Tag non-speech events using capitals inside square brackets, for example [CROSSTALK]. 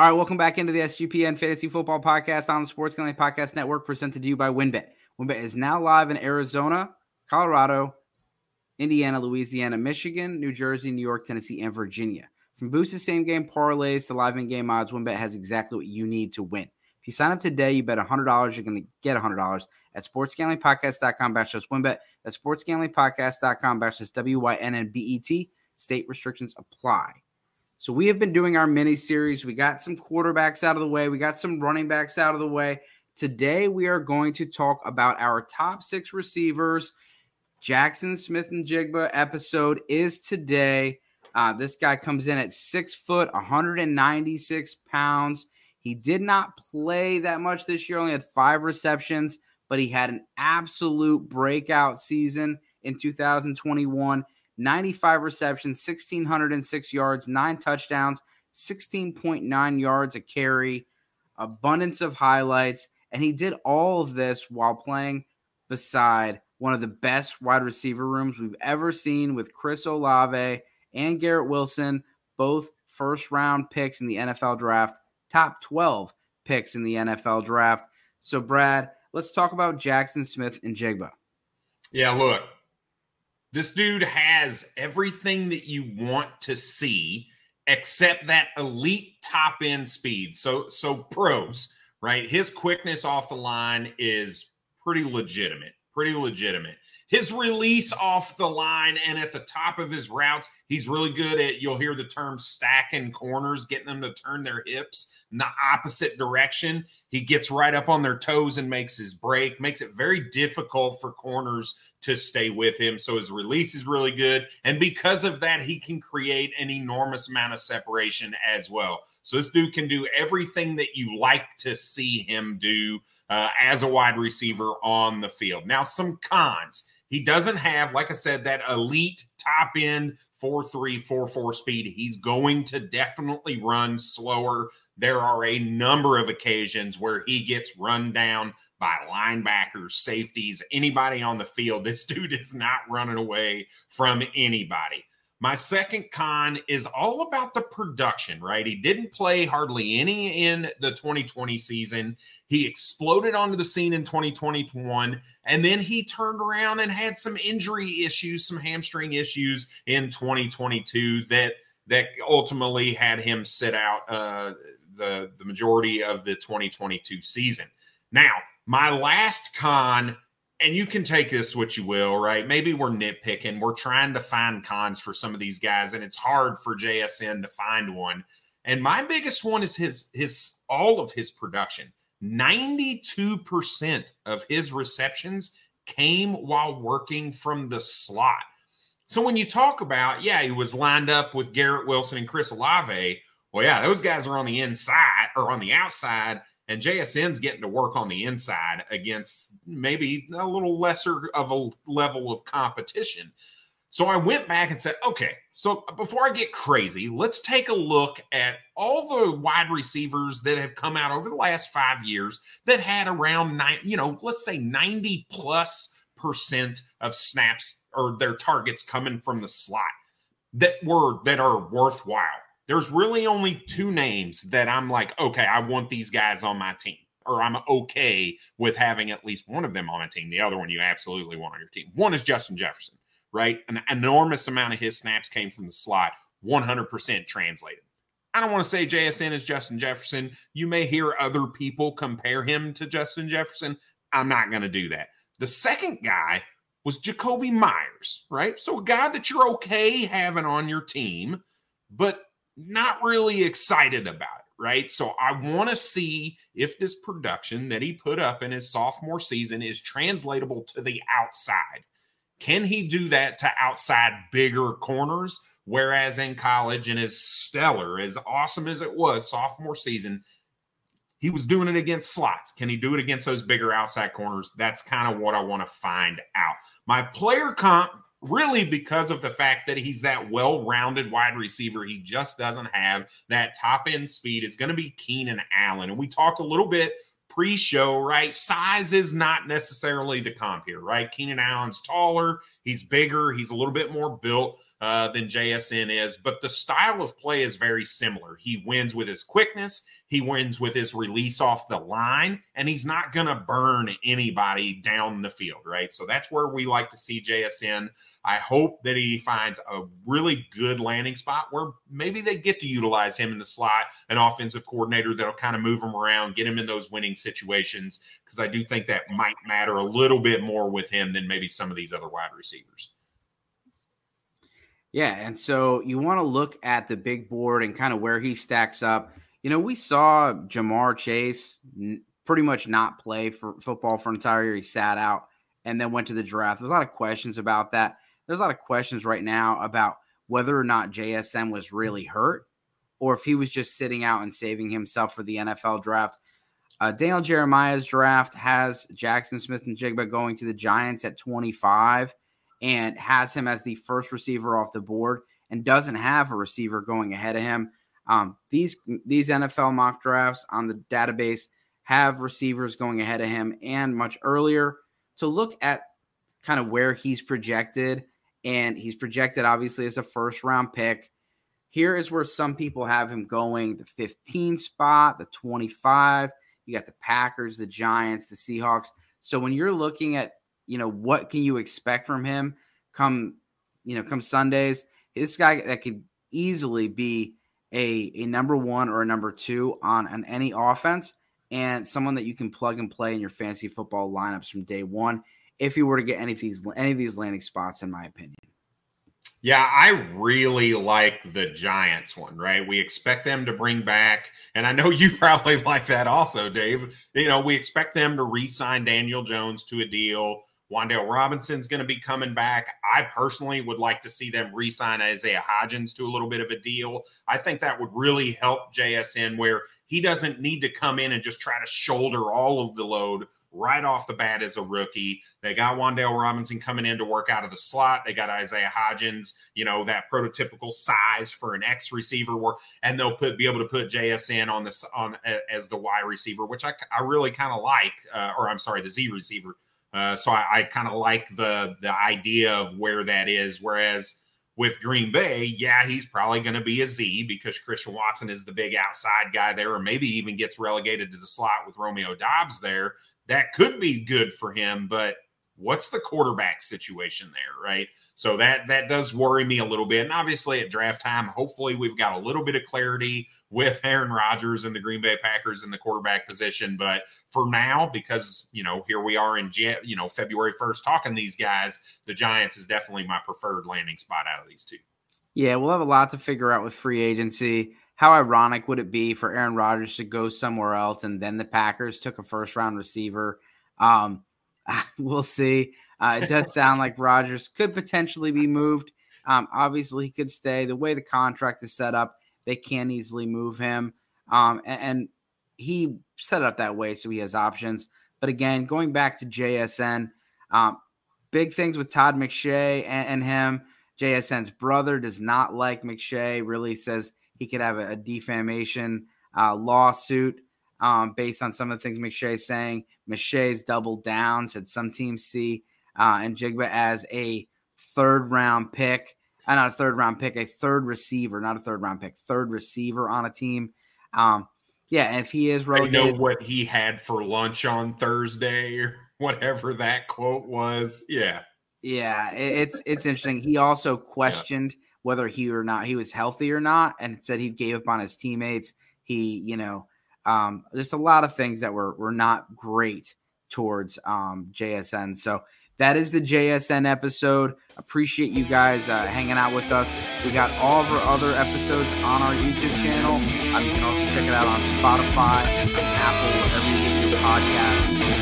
All right, welcome back into the SGPN Fantasy Football Podcast on the Sports Gambling Podcast Network, presented to you by WynnBET. WynnBET is now live in Arizona, Colorado, Indiana, Louisiana, Michigan, New Jersey, New York, Tennessee, and Virginia. From boosted same game parlays to live in game odds, WynnBET has exactly what you need to win. If you sign up today, you bet $100, you're going to get $100 at sportsgamblingpodcast.com backslash wynnbet. That's sportsgamblingpodcast.com backslash W-Y-N-N-B-E-T. State restrictions apply. So we have been doing our mini series. We got some quarterbacks out of the way. We got some running backs out of the way. Today we are going to talk about our top six receivers. Jackson Smith-Njigba episode is today. Uh, this guy comes in at six foot, 196 pounds. He did not play that much this year, only had five receptions, but he had an absolute breakout season in 2021. 95 receptions, 1,606 yards, nine touchdowns, 16.9 yards a carry, abundance of highlights. And he did all of this while playing beside one of the best wide receiver rooms we've ever seen with Chris Olave and Garrett Wilson, both first round picks in the NFL draft, top 12 picks in the NFL draft. So, Brad, let's talk about Jackson Smith-Njigba. Yeah, look, this dude has everything that you want to see except that elite top end speed. So so pros, right? His quickness off the line is pretty legitimate. Pretty legitimate. His release off the line and at the top of his routes, he's really good at you'll hear the term stacking corners, getting them to turn their hips in the opposite direction. He gets right up on their toes and makes his break, makes it very difficult for corners to stay with him. So his release is really good. And because of that, he can create an enormous amount of separation as well. So this dude can do everything that you like to see him do uh, as a wide receiver on the field. Now, some cons. He doesn't have, like I said, that elite top end 4 3, 4 4 speed. He's going to definitely run slower. There are a number of occasions where he gets run down by linebackers, safeties, anybody on the field. This dude is not running away from anybody. My second con is all about the production, right? He didn't play hardly any in the 2020 season. He exploded onto the scene in 2021, and then he turned around and had some injury issues, some hamstring issues in 2022 that that ultimately had him sit out uh, the the majority of the 2022 season. Now, my last con, and you can take this what you will, right? Maybe we're nitpicking. We're trying to find cons for some of these guys, and it's hard for JSN to find one. And my biggest one is his his all of his production. 92% of his receptions came while working from the slot. So when you talk about, yeah, he was lined up with Garrett Wilson and Chris Olave. Well, yeah, those guys are on the inside or on the outside and JSN's getting to work on the inside against maybe a little lesser of a level of competition. So I went back and said, okay, so before I get crazy, let's take a look at all the wide receivers that have come out over the last five years that had around nine, you know, let's say 90 plus percent of snaps or their targets coming from the slot that were that are worthwhile there's really only two names that I'm like, okay, I want these guys on my team, or I'm okay with having at least one of them on my team. The other one you absolutely want on your team. One is Justin Jefferson, right? An enormous amount of his snaps came from the slot, 100% translated. I don't want to say JSN is Justin Jefferson. You may hear other people compare him to Justin Jefferson. I'm not going to do that. The second guy was Jakobi Meyers, right? So a guy that you're okay having on your team, but not really excited about it, right? So I want to see if this production that he put up in his sophomore season is translatable to the outside. Can he do that to outside bigger corners? Whereas in college and as stellar, as awesome as it was sophomore season, he was doing it against slots. Can he do it against those bigger outside corners? That's kind of what I want to find out. My player comp really because of the fact that he's that well-rounded wide receiver. He just doesn't have that top end speed. It's going to be Keenan Allen. And we talked a little bit pre-show, right? Size is not necessarily the comp here, right? Keenan Allen's taller, he's bigger, he's a little bit more built. uh, than JSN is, but the style of play is very similar. He wins with his quickness, he wins with his release off the line, and he's not going to burn anybody down the field, right? So that's where we like to see JSN. I hope that he finds a really good landing spot where maybe they get to utilize him in the slot, an offensive coordinator that'll kind of move him around, get him in those winning situations, because I do think that might matter a little bit more with him than maybe some of these other wide receivers. Yeah, and so you want to look at the big board and kind of where he stacks up. You know, we saw Ja'Marr Chase n- pretty much not play for football for an entire year. He sat out and then went to the draft. There's a lot of questions about that. There's a lot of questions right now about whether or not JSN was really hurt or if he was just sitting out and saving himself for the NFL draft. Uh, Daniel Jeremiah's draft has Jackson Smith-Njigba going to the Giants at 25 and has him as the first receiver off the board and doesn't have a receiver going ahead of him. Um, these these NFL mock drafts on the database have receivers going ahead of him and much earlier. To look at kind of where he's projected, and he's projected obviously as a first round pick. Here is where some people have him going the 15 spot, the 25. You got the Packers, the Giants, the Seahawks. So when you're looking at you know, what can you expect from him come, you know, come Sundays? This guy that could easily be a, a number one or a number two on, on any offense and someone that you can plug and play in your fantasy football lineups from day one if you were to get any of these any of these landing spots, in my opinion. Yeah, I really like the Giants one, right? We expect them to bring back, and I know you [LAUGHS] probably like that also, Dave. You know, we expect them to re sign Daniel Jones to a deal. Wan'Dale Robinson's going to be coming back. I personally would like to see them re sign Isaiah Hodgins to a little bit of a deal. I think that would really help JSN where he doesn't need to come in and just try to shoulder all of the load right off the bat as a rookie. They got Wan'Dale Robinson coming in to work out of the slot. They got Isaiah Hodgins, you know, that prototypical size for an X receiver and they'll put be able to put JSN on this on as the Y receiver, which I, I really kind of like, uh, or I'm sorry, the Z receiver. Uh, so I, I kind of like the the idea of where that is. Whereas with Green Bay, yeah, he's probably going to be a Z because Christian Watson is the big outside guy there, or maybe even gets relegated to the slot with Romeo Doubs there. That could be good for him, but what's the quarterback situation there, right? So that that does worry me a little bit. And obviously at draft time, hopefully we've got a little bit of clarity with [LAUGHS] Aaron Rodgers and the Green Bay Packers in the quarterback position. But for now, because you know here we are in you know February first talking these guys, the Giants is definitely my preferred landing spot out of these two. Yeah, we'll have a lot to figure out with free agency. How ironic would it be for Aaron Rodgers to go somewhere else and then the Packers took a first round receiver? Um, [LAUGHS] we'll see. Uh, it does sound like Rodgers could potentially be moved. Um, obviously, he could stay. The way the contract is set up, they can't easily move him. Um, and, and, he set it up that way so he has options. But again, going back to JSN, um, big things with Todd McShay and, and, him. JSN's brother does not like McShay, really says he could have a, a defamation uh, lawsuit um, based on some of the things McShay's saying. McShay's doubled down, said some teams see uh, Jigba as a third round pick. Uh, not a third round pick, a third receiver, not a third round pick, third receiver on a team. Um, yeah, and if he is relegated, I know what he had for lunch on Thursday or [LAUGHS] whatever that quote was. Yeah, yeah, it's it's interesting. He also questioned yeah. whether he or not he was healthy or not, and said he gave up on his teammates. He, you know, um, just a lot of things that were were not great towards um, JSN. So that is the JSN episode. Appreciate you guys uh, hanging out with us. We got all of our other episodes on our YouTube channel. Um, you can also check it out on Spotify, Apple, wherever you get your podcast.